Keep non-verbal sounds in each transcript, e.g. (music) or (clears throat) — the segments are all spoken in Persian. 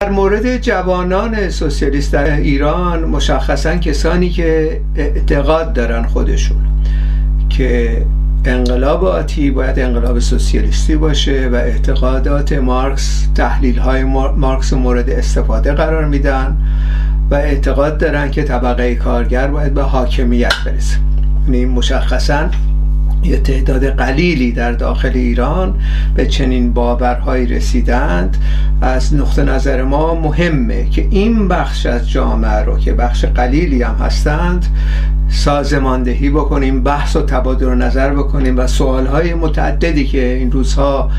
در مورد جوانان سوسیالیست در ایران مشخصا کسانی که اعتقاد دارن خودشون که انقلاب آتی باید انقلاب سوسیالیستی باشه و اعتقادات مارکس تحلیل های مارکس مورد استفاده قرار میدن و اعتقاد دارن که طبقه کارگر باید به حاکمیت برسه. یعنی مشخصا یه تعداد قلیلی در داخل ایران به چنین باورهایی رسیدند. از نقطه نظر ما مهمه که این بخش از جامعه رو که بخش قلیلی هم هستند سازماندهی بکنیم بحث و تبادل نظر بکنیم و سوالهای متعددی که این روزها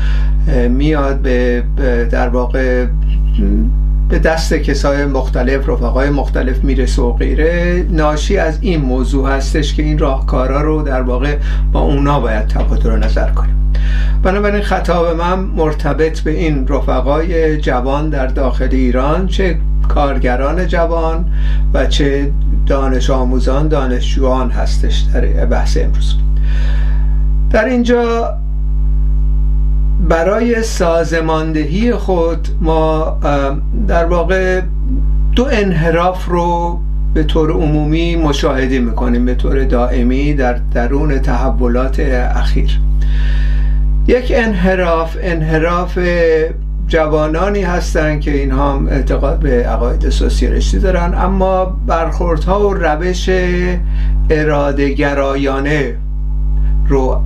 میاد به در واقع به دست کسای مختلف رفقای مختلف می‌رسه و غیره. ناشی از این موضوع هستش که این راهکارا رو در واقع با اونا باید تبادل نظر کنیم. بنابراین خطاب من مرتبط به این رفقای جوان در داخل ایران چه کارگران جوان و چه دانش آموزان دانشجویان هستش در بحث امروز. در اینجا برای سازماندهی خود ما در واقع دو انحراف رو به طور عمومی مشاهده می‌کنیم به طور دائمی در درون تحولات اخیر. یک انحراف انحراف جوانانی هستند که اینها اعتقاد به عقاید سوسیالیستی دارن اما برخوردها و روش اراده گرایانه رو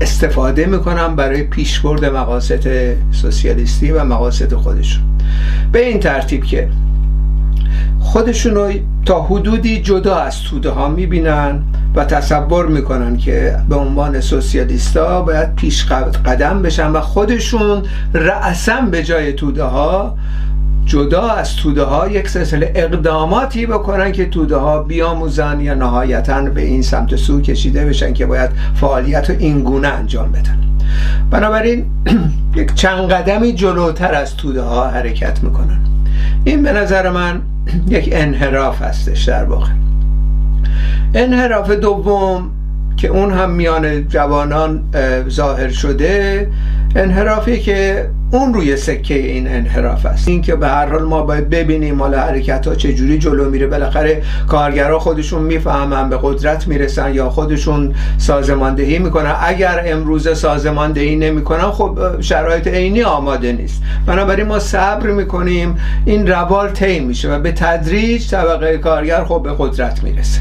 استفاده می‌کنن برای پیشبرد مقاصد سوسیالیستی و مقاصد خودشون. به این ترتیب که خودشون رو تا حدودی جدا از توده ها می‌بینن و تصور می‌کنن که به عنوان سوسیالیستا باید پیش قدم بشن و خودشون رأسا به جای توده ها جدا از توده ها یک سلسله اقداماتی بکنن که توده ها بیاموزن یا نهایتا به این سمت سو کشیده بشن که باید فعالیت رو اینگونه انجام بدن. بنابراین (clears throat) یک چند قدمی جلوتر از توده ها حرکت می‌کنن. این به نظر من (clears throat) یک انحراف هستش در واقع. انحراف دوم که اون هم میان جوانان ظاهر شده انحرافی که اون روی سکه این انحراف است. این که به هر حال ما باید ببینیم مال حرکت ها چجوری جلو میره. بالاخره کارگرها خودشون می‌فهمن به قدرت می‌رسن یا خودشون سازماندهی می‌کنن. اگر امروز سازماندهی نمی‌کنن خب شرایط عینی آماده نیست. بنابراین ما صبر می‌کنیم. این روال طی میشه و به تدریج طبقه کارگر خب به قدرت می‌رسه.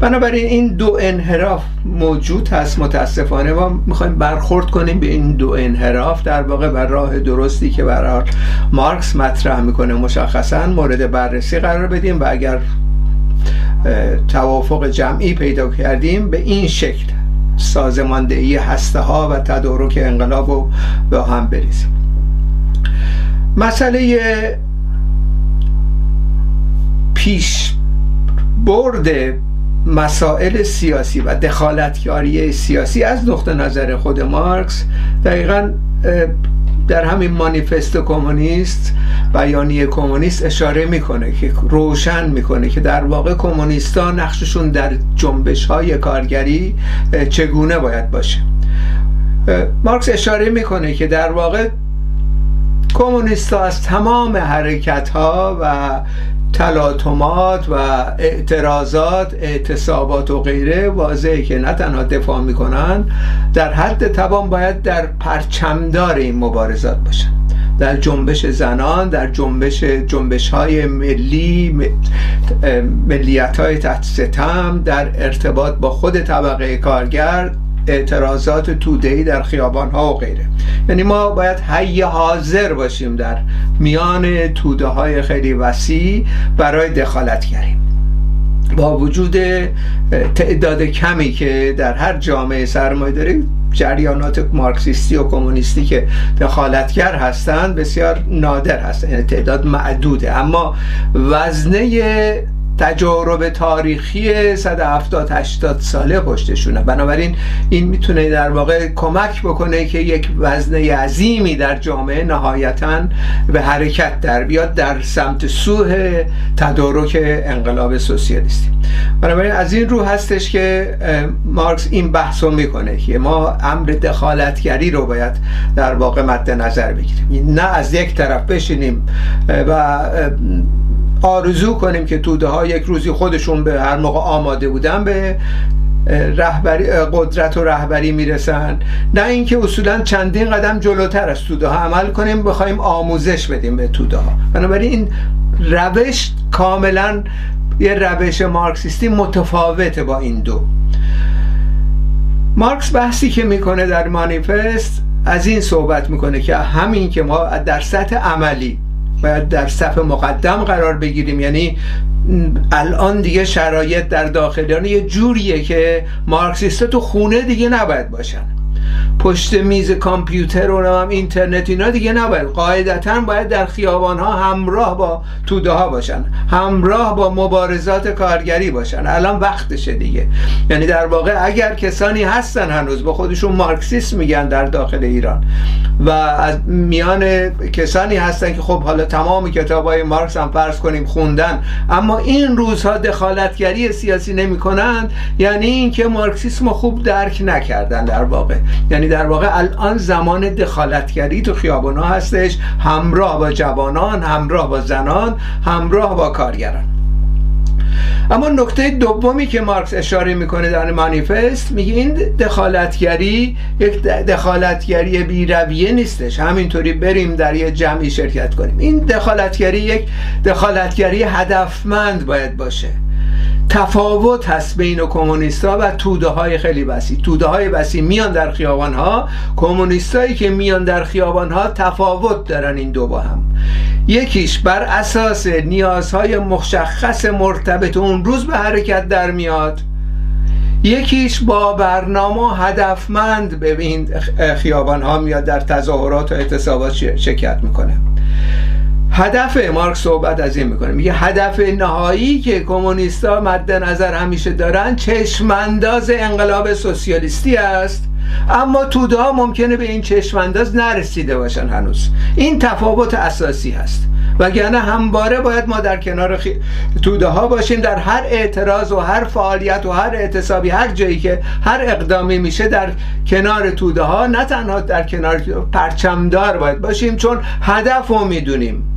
بنابراین این دو انحراف موجود هست متاسفانه. ما می‌خوایم برخورد کنیم به این دو انحراف در واقع بر راه درستی که برای مارکس مطرح می‌کنه مشخصا مورد بررسی قرار بدیم و اگر توافق جمعی پیدا کردیم به این شکل سازماندهی هسته ها و تدارک انقلاب رو به هم بریزیم مسئله پیش برد مسائل سیاسی و دخالتکاری سیاسی از نقطه نظر خود مارکس دقیقا در همین مانیفست کمونیست بیانیه کمونیست اشاره می‌کنه که روشن می‌کنه که در واقع کمونیستا نقششون در جنبش های کارگری چگونه باید باشه. مارکس اشاره می‌کنه که در واقع کمونیستا از تمام حرکت ها و تلاطمات و اعتراضات اعتصابات و غیره واضحه که نه تنها دفاع می‌کنن در حد توان باید در پرچمدار این مبارزات باشن. در جنبش زنان در جنبش جنبش های ملی ملیت های تحت ستم در ارتباط با خود طبقه کارگر اعتراضات تودهی در خیابان ها و غیره. یعنی ما باید حی حاضر باشیم در میان توده های خیلی وسیع برای دخالت گریم. با وجود تعداد کمی که در هر جامعه سرمایه داریم جریانات مارکسیستی و کمونیستی که دخالتگر هستند بسیار نادر هستند. یعنی تعداد معدوده. اما وزنه تجارب تاریخی 170 80 ساله پشتشونه. بنابراین این می‌تونه در واقع کمک بکنه که یک وزن عظیمی در جامعه نهایتا به حرکت در بیاد در سمت سوه تدارک انقلاب سوسیالیستی. بنابراین از این رو هستش که مارکس این بحث رو می‌کنه که ما امر دخالتگری رو باید در واقع مد نظر بگیریم. نه از یک طرف بشینیم و آرزو کنیم که توده ها یک روزی خودشون به هر موقع آماده بودن به رهبری قدرت و رهبری می‌رسن. نه اینکه اصولا چندین قدم جلوتر از توده ها عمل کنیم بخوایم آموزش بدیم به توده ها. بنابراین این روش کاملا یه روش مارکسیستی متفاوته با این دو. مارکس بحثی که می‌کنه در مانیفست از این صحبت می‌کنه که همین که ما در سطح عملی باید در صف مقدم قرار بگیریم. یعنی الان دیگه شرایط در داخلیان یه جوریه که مارکسیستا تو خونه دیگه نباید باشن. پشت میز کامپیوتر و هم اینترنت اینا دیگه نباید. قاعدتا باید در خیابان ها همراه با توده ها باشن همراه با مبارزات کارگری باشن. الان وقتشه دیگه. یعنی در واقع اگر کسانی هستن هنوز با خودشون مارکسیست میگن در داخل ایران. و از میان کسانی هستن که خب حالا تمام کتاب های مارکس هم فرض کنیم خوندن اما این روزها دخالتگری سیاسی نمی کنند یعنی اینکه مارکسیسم خوب درک نکردن در واقع. یعنی در واقع الان زمان دخالتگری تو خیابونا هستش همراه با جوانان همراه با زنان همراه با کارگران. اما نکته دومی که مارکس اشاره می‌کنه در مانیفست میگه این دخالتگری یک دخالتگری بیرویه نیستش. همینطوری بریم در یه جمعی شرکت کنیم. این دخالتگری یک دخالتگری هدفمند باید باشه. تفاوت هست بین کمونیستا و توده های خیلی وسیع. توده های وسیع میان در خیابان ها کمونیستایی که میان در خیابان ها تفاوت دارن این دو با هم. یکیش بر اساس نیازهای مشخص مرتبط اون روز به حرکت در میاد. یکیش با برنامه هدفمند به این خیابان ها میاد در تظاهرات و اعتصابات شرکت می‌کنه. هدف مارکس صحبت از این می‌کنه. میگه هدف نهایی که کمونیستا مد نظر همیشه دارن چشمانداز انقلاب سوسیالیستی است. اما توده ممکنه به این چشمانداز نرسیده باشن هنوز. این تفاوت اساسی هست. وگرنه همباره باید ما در کنار خی... توده ها باشیم در هر اعتراض و هر فعالیت و هر اعتصابی هر جایی که هر اقدامی میشه در کنار توده ها نه تنها در کنار پرچمدار باید باشیم چون هدف رو می‌دونیم.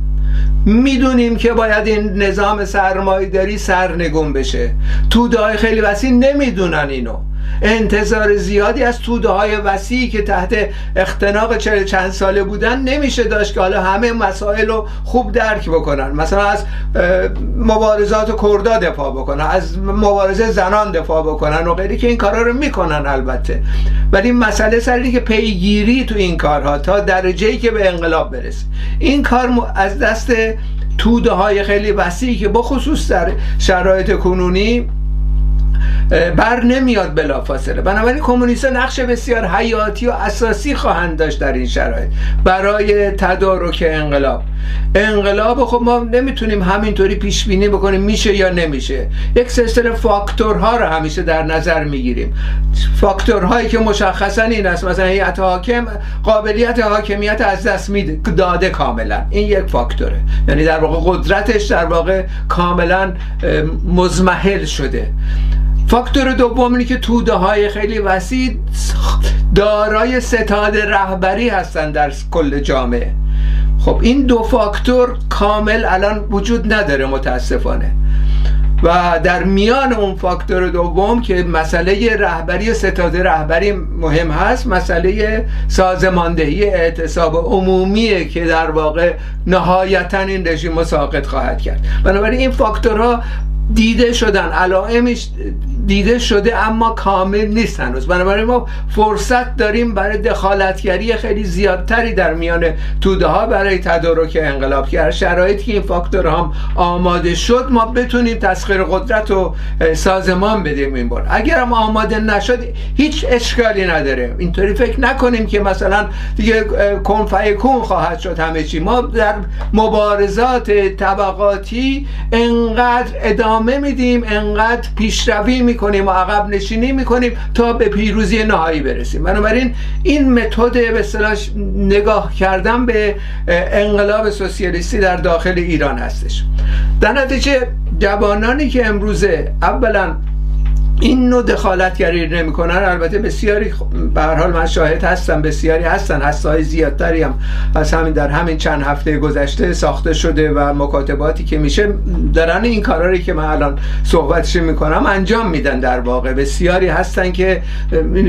می‌دونیم که باید این نظام سرمایهداری سرنگون بشه. توده های خیلی وسیع نمی‌دونن اینو. انتظار زیادی از توده های وسیعی که تحت اختناق چه چند ساله بودن نمیشه داشت که حالا همه مسائل رو خوب درک بکنن. مثلا از مبارزات کردا دفاع بکنن از مبارزه زنان دفاع بکنن و غیری که این کارا رو می‌کنن البته. ولی مسئله سر که پیگیری تو این کارها تا درجه که به انقلاب برسه. این کار از دست توده های خیلی وسیعی که بخصوص در شرایط کنونی بر نمیاد بلا فاصله بنابراین کمونیست نقش بسیار حیاتی و اساسی خواهند داشت در این شرایط. برای تدارک انقلاب. انقلاب خب ما نمی‌تونیم همینطوری پیش بینی بکنیم میشه یا نمیشه. یک سلسله فاکتورها رو همیشه در نظر می‌گیریم. فاکتورهایی که مشخصا این است. مثلا هیئت حاکم قابلیت حاکمیت از دست میده. داده کاملا. این یک فاکتوره. یعنی در واقع قدرتش در واقع کاملا مزمحل شده. فاکتور دوم اینه که توده های خیلی وسیع دارای ستاد رهبری هستن در کل جامعه. خب این دو فاکتور کامل الان وجود نداره متاسفانه. و در میان اون فاکتور دوم که مسئله رهبری ستاد رهبری مهم هست مسئله سازماندهی اعتصاب عمومیه که در واقع نهایتا این رژیم ساقط خواهد کرد. بنابراین این فاکتورها دیده شدن علائمش دیده شده اما کامل نیست هنوز. بنابراین ما فرصت داریم برای دخالتگری خیلی زیادتری در میان توده ها برای تدارک انقلاب که شرایطی که این فاکتور هم آماده شد ما بتونیم تسخیر قدرت و سازمان بدیم این بار. اگر هم آماده نشد هیچ اشکالی نداره. اینطوری فکر نکنیم که مثلا دیگه کن خواهد شد همه چی. ما در مبارزات طبقاتی انقدر ادامه میدیم انقدر پیشروی می‌کنیم و عقب نشینی می‌کنیم تا به پیروزی نهایی برسیم. بنابراین این متد به نگاه کردن به انقلاب سوسیالیستی در داخل ایران هستش. در نتیجه جوانانی که امروزه اولا این نوع دخالتگری نمی‌کنن البته بسیاری به هر حال من شاهد هستم بسیاری هستن. هستهای زیادتری هم. از همین در همین چند هفته گذشته ساخته شده و مکاتباتی که میشه دارن این کاراری که من الان صحبتش می‌کنم انجام میدن در واقع. بسیاری هستن که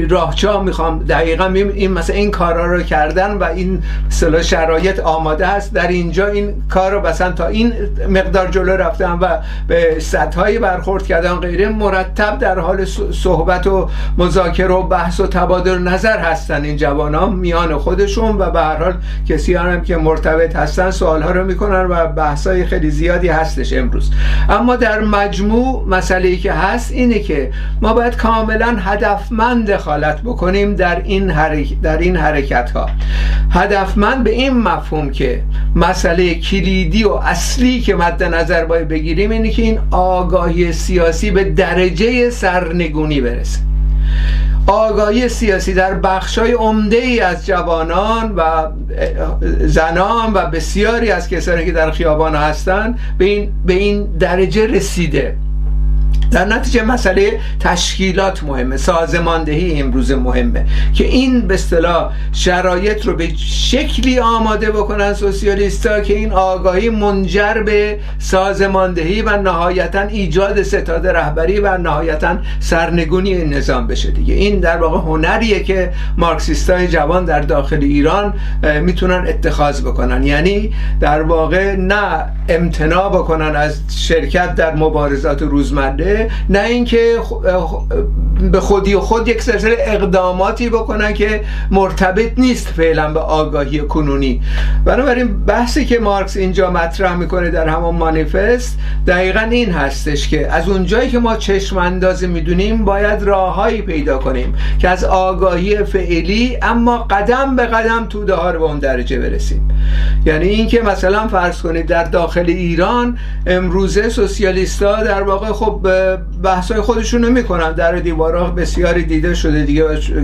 راهچا می‌خوام دقیقا این مثلا این کارا رو کردن و این مثلا شرایط آماده هست در اینجا این کار رو مثلا تا این مقدار جلو رفتن و به سطحهای برخورد کردن غیره مرتب حال صحبت و مذاکره و بحث و تبادل نظر هستن این جوان ها میان خودشون و به هر حال کسی هم که مرتبط هستن سوال ها رو می‌کنن و بحث های خیلی زیادی هستش امروز. اما در مجموع مسئله ای که هست اینه که ما باید کاملا هدفمند دخالت بکنیم در این, حرک... در این حرکت ها هدفمند به این مفهوم که مسئله کلیدی و اصلی که مد نظر باید بگیریم اینه که این آگاهی سیاسی به درجه سرنگونی برسه. آگاهی سیاسی در بخشای عمده ای از جوانان و زنان و بسیاری از کسانی که در خیابان هستند به این, به این درجه رسیده. در نتیجه مسئله تشکیلات مهمه سازماندهی امروز مهمه که این به اصطلاح شرایط رو به شکلی آماده بکنن سوسیالیستا که این آگاهی منجر به سازماندهی و نهایتا ایجاد ستاد رهبری و نهایتا سرنگونی نظام بشه دیگه. این در واقع هنریه که مارکسیستای جوان در داخل ایران می‌تونن اتخاذ بکنن. یعنی در واقع نه امتناع بکنن از شرکت در مبارزات روزمره نه اینکه به خودی و خود یک سلسله اقداماتی بکنن که مرتبط نیست فعلا به آگاهی کنونی. بنابراین بحثی که مارکس اینجا مطرح می‌کنه در همون مانیفست دقیقا این هستش که از اونجایی که ما چشم اندازی می‌دونیم باید راههایی پیدا کنیم که از آگاهی فعلی اما قدم به قدم توده ها رو به اون درجه برسیم. یعنی اینکه مثلا فرض کنید در داخل ایران امروزه سوسیالیستا در واقع خب بحثای خودشون نمی‌کنن در دیوارا بسیاری دیده شده دیگه.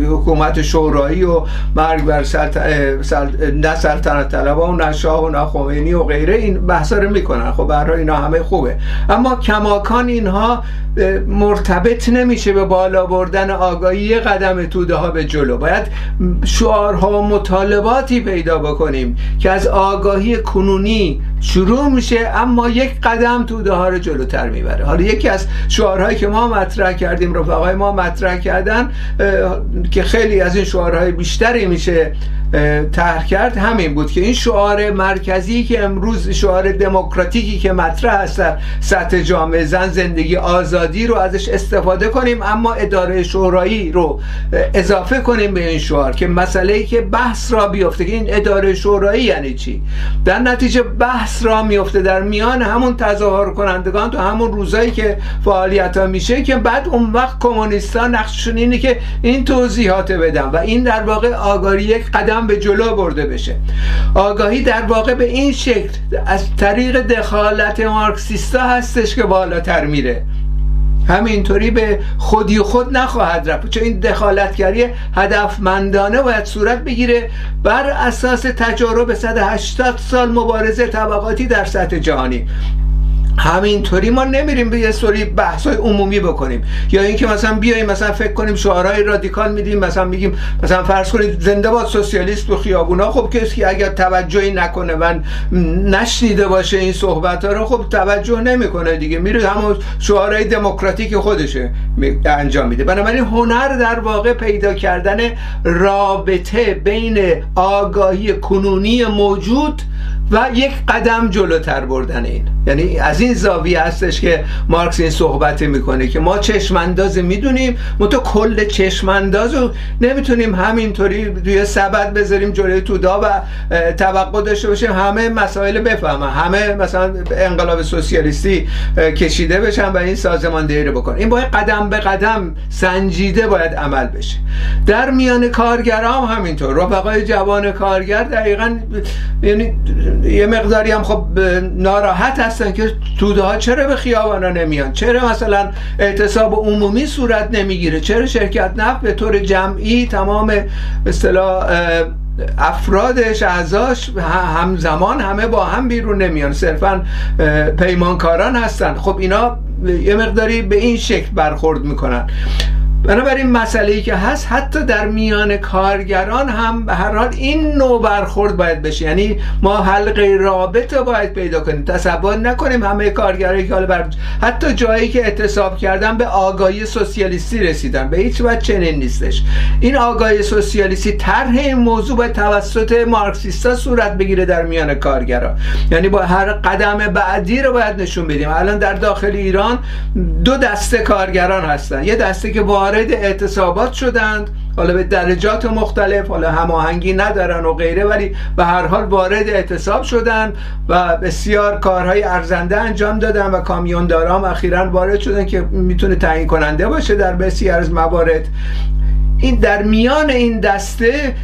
حکومت شورایی و مرگ بر سلط... سل... نه سلطنت طلبا و نه شاه و نه خمینی و غیره. این بحثا رو می‌کنن. خب برای اینا همه خوبه. اما کماکان اینها مرتبط نمیشه به بالا بردن آگاهی قدم توده ها به جلو. باید شعارها و مطالباتی پیدا بکنیم که از آگاهی کنونی شروع میشه اما یک قدم توده ها رو جلوتر می‌بره. حالا یکی از شعارهایی که ما مطرح کردیم رفقای ما مطرح کردن که خیلی از این شعارهای بیشتری میشه طرح کرد. همین بود که این شعار مرکزی که امروز شعار دموکراتیکی که مطرح هست در سطح جامعه زن زندگی آزادی رو ازش استفاده کنیم اما اداره شورایی رو اضافه کنیم به این شعار که مسئله ای که بحث را بیفته که این اداره شورایی یعنی چی؟ در نتیجه بحث را میفته در میان همون تظاهر کنندگان تو همون روزایی که فعالیت ها میشه که بعد اون وقت کمونیستا نقششون اینه که این توضیحات بدن و این در واقع آگاری یک قدم به جلو برده بشه. آگاهی در واقع به این شکل از طریق دخالت مارکسیستا هستش که بالاتر میره. همینطوری به خودی خود نخواهد رفت. چون این دخالتگری هدفمندانه باید صورت بگیره بر اساس تجارب 180 سال مبارزه طبقاتی در سطح جهانی. همینطوری ما نمیریم به یه سری بحث های عمومی بکنیم. یا اینکه مثلا بیایم مثلا فکر کنیم شعارهای رادیکال میدیم مثلا میگیم مثلا فرض کنید زنده باد سوسیالیست تو خیابونا. خب کسی اگر توجهی نکنه و نشنیده باشه این صحبت ها رو خب توجه نمی‌کنه دیگه. میره همون شعارهای دموکراتیک خودشه انجام میده. بنابراین هنر در واقع پیدا کردن رابطه بین آگاهی کنونی موجود و یک قدم جلوتر بردن این. یعنی از این زاویه هستش که مارکس این صحبت می‌کنه که ما چشمانداز می‌دونیم ما تو کل چشمانداز رو نمی‌تونیم همینطوری توی سبد بذاریم جلوی تودا و توقع داشته باشیم همه مسائل بفهمن همه مثلا انقلاب سوسیالیستی کشیده بشن و این سازماندهی رو بکن این باید قدم به قدم سنجیده باید عمل بشه. در میان کارگرام همینطور. رفقای جوان کارگر دقیقا یعنی یه مقداری هم خب ناراحت هستن که توده ها چرا به خیابانا نمیان؟ چرا مثلا اعتصاب عمومی صورت نمی‌گیره؟ چرا شرکت نفت به طور جمعی تمام اصطلاح افرادش اعضاش همزمان همه با هم بیرون نمیان. صرفا پیمانکاران هستن. خب اینا یه مقداری به این شکل برخورد می‌کنن. بنابراین مسئله ای که هست حتی در میان کارگران هم به هر حال این نوع برخورد باید بشه. یعنی ما حلقه رابطه باید پیدا کنیم. تصور نکنیم همه کارگرایی که حالا بر حتی جایی که اعتصاب کردن به آگاهی سوسیالیستی رسیدن. به هیچ وجه چنین نیستش. این آگاهی سوسیالیستی طرح این موضوع باید توسط مارکسیستا صورت بگیره در میان کارگرا. یعنی با هر قدم بعدی رو باید نشون بدیم. الان در داخل ایران دو دسته کارگران هستن. یه دسته که وارد اعتصابات شدند. حالا به درجات مختلف حالا هماهنگی ندارن و غیره ولی به هر حال وارد اعتصاب شدن و بسیار کارهای ارزنده انجام دادن و کامیوندارام اخیرا وارد شدن که می‌تونه تعیین کننده باشه در بسیار از موارد. این در میان این دسته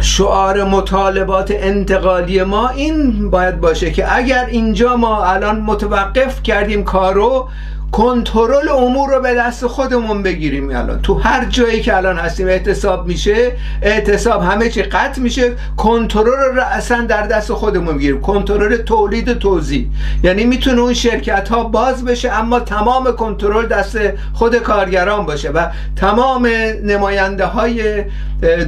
شعار مطالبات انتقالی ما این باید باشه که اگر اینجا ما الان متوقف کردیم کارو کنترل امور رو به دست خودمون بگیریم الان. تو هر جایی که الان هستیم اعتصاب میشه اعتصاب همه چی قطع میشه کنترل رو اصلا در دست خودمون بگیریم. کنترل تولید و توزیع. یعنی می‌تونه اون شرکت ها باز بشه اما تمام کنترل دست خود کارگران باشه و تمام نماینده های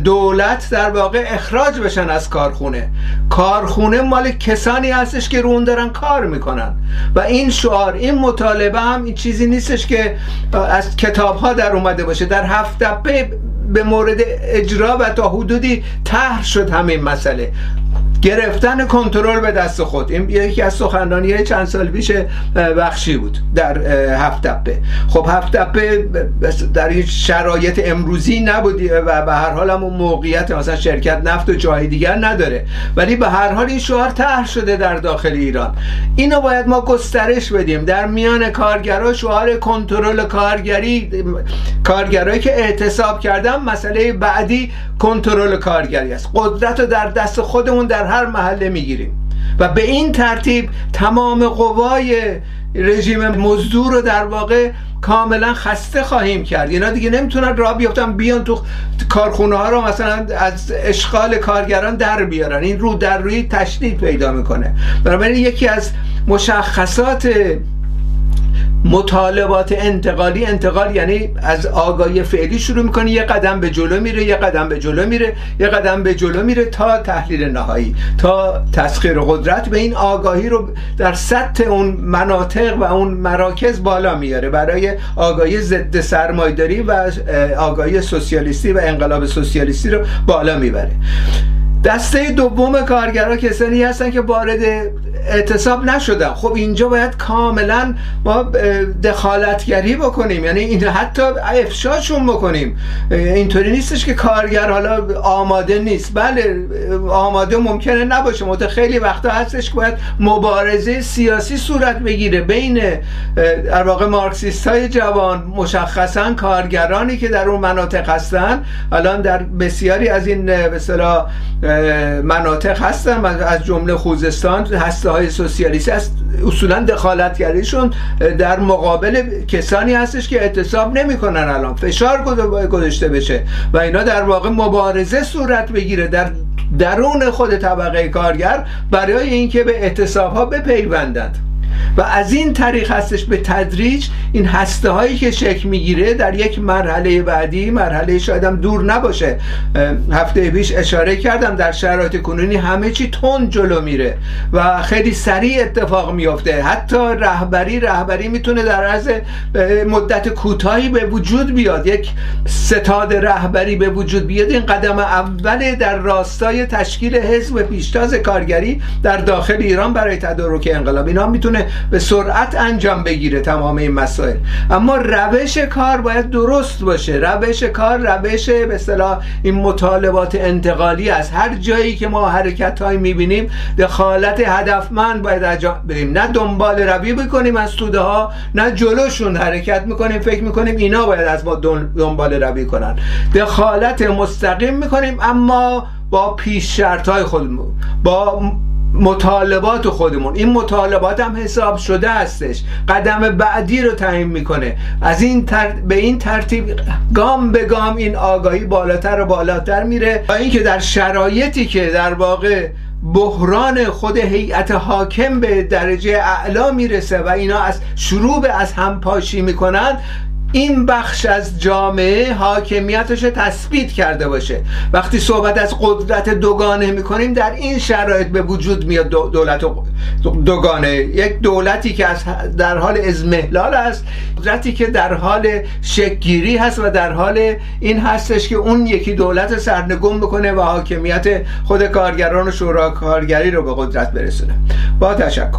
دولت در واقع اخراج بشن از کارخونه. کارخونه مال کسانی هستش که رون دارن کار می‌کنن. و این شعار این مطالبه هم چیزی نیستش که از کتاب ها در اومده باشه. در هفت به مورد اجرا و تا حدودی طرح شد همین مسئله. گرفتن کنترل به دست خود. این یکی از سخنرانی چند سال پیش بخشی بود در هفت تپه خب هفت تپه در این شرایط امروزی نبودی و به هر حال هم موقعیت مثلا شرکت نفت و جای دیگر نداره. ولی به هر حال این شعار طرح شده در داخل ایران. اینو باید ما گسترش بدیم. در میان کارگرا شعار کنترل کارگری کارگرایی که اعتصاب کردن مسئله بعدی کنترل کارگری است. قدرت رو در دست خودمون در هر محله می‌گیریم. و به این ترتیب تمام قوای رژیم مزدور رو در واقع کاملا خسته خواهیم کرد. اینا دیگه نمی‌تونن راه بیافتن بیان تو کارخونه ها رو مثلا از اشغال کارگران در بیارن. این رو در روی تشدید پیدا می‌کنه. بنابراین یکی از مشخصات مطالبات انتقالی انتقال یعنی از آگاهی فعلی شروع می‌کنه یه قدم به جلو میره یه قدم به جلو میره یه قدم به جلو میره تا تحلیل نهایی تا تسخیر قدرت به این آگاهی رو در سطح اون مناطق و اون مراکز بالا میاره برای آگاهی ضد سرمایداری و آگاهی سوسیالیستی و انقلاب سوسیالیستی رو بالا می‌بره. دسته دوم کارگرها کسانی هستن که وارد اعتصاب نشدن. خب اینجا باید کاملا ما دخالتگری بکنیم. یعنی این حتی افشاشون بکنیم. اینطوری نیستش که کارگر حالا آماده نیست. بله آماده ممکنه نباشه. مت خیلی وقتا هستش که باید مبارزه سیاسی صورت بگیره. بین در واقع مارکسیست های جوان مشخصا کارگرانی که در اون مناطق هستن. الان در بسیاری از این به مناطق هستن از جمله خوزستان هسته های سوسیالیستی است اصولا دخالتگریشون در مقابل کسانی هستش که اعتصاب نمی‌کنن الان. فشار گذاشته بشه و اینا در واقع مبارزه صورت بگیره در درون خود طبقه کارگر برای اینکه به اعتصاب ها بپیوندند. و از این طریق هستش به تدریج این هسته هایی که شکل می‌گیره در یک مرحله بعدی مرحله شاید هم دور نباشه. هفته پیش اشاره کردم در شرایط کنونی همه چی تون جلو میره و خیلی سریع اتفاق میافته. حتی رهبری رهبری می‌تونه در از مدت کوتاهی به وجود بیاد. یک ستاد رهبری به وجود بیاد. این قدم اول در راستای تشکیل حزب پیشتاز کارگری در داخل ایران برای تدارک انقلاب. اینا می‌تونه به سرعت انجام بگیره تمام این مسائل. اما روش کار باید درست باشه. روش کار روش به اصطلاح این مطالبات انتقالی است. هر جایی که ما حرکت های می‌بینیم دخالت هدفمند باید انجام بریم نه دنبال روی بکنیم از توده ها نه جلوشون حرکت می‌کنیم فکر می‌کنیم اینا باید از ما دنبال روی کنن. دخالت مستقیم می‌کنیم اما با پیش شرط های خودمون با مطالبات خودمون. این مطالبات هم حساب شده هستش. قدم بعدی رو تعیین می‌کنه. از این تر... به این ترتیب گام به گام این آگاهی بالاتر و بالاتر میره. و اینکه در شرایطی که در واقع بحران خود هیئت حاکم به درجه اعلا می‌رسه و اینا از شروع به از همپاشی می‌کنن این بخش از جامعه حاکمیتش رو تثبیت کرده باشه. وقتی صحبت از قدرت دوگانه می‌کنیم در این شرایط به وجود میاد دولت دوگانه. یک دولتی که از در حال ازمهلال است قدرتی که در حال شکگیری هست و در حال این هستش که اون یکی دولت سرنگون بکنه و حاکمیت خود کارگران و شورا کارگری رو به قدرت برسونه. با تشکر.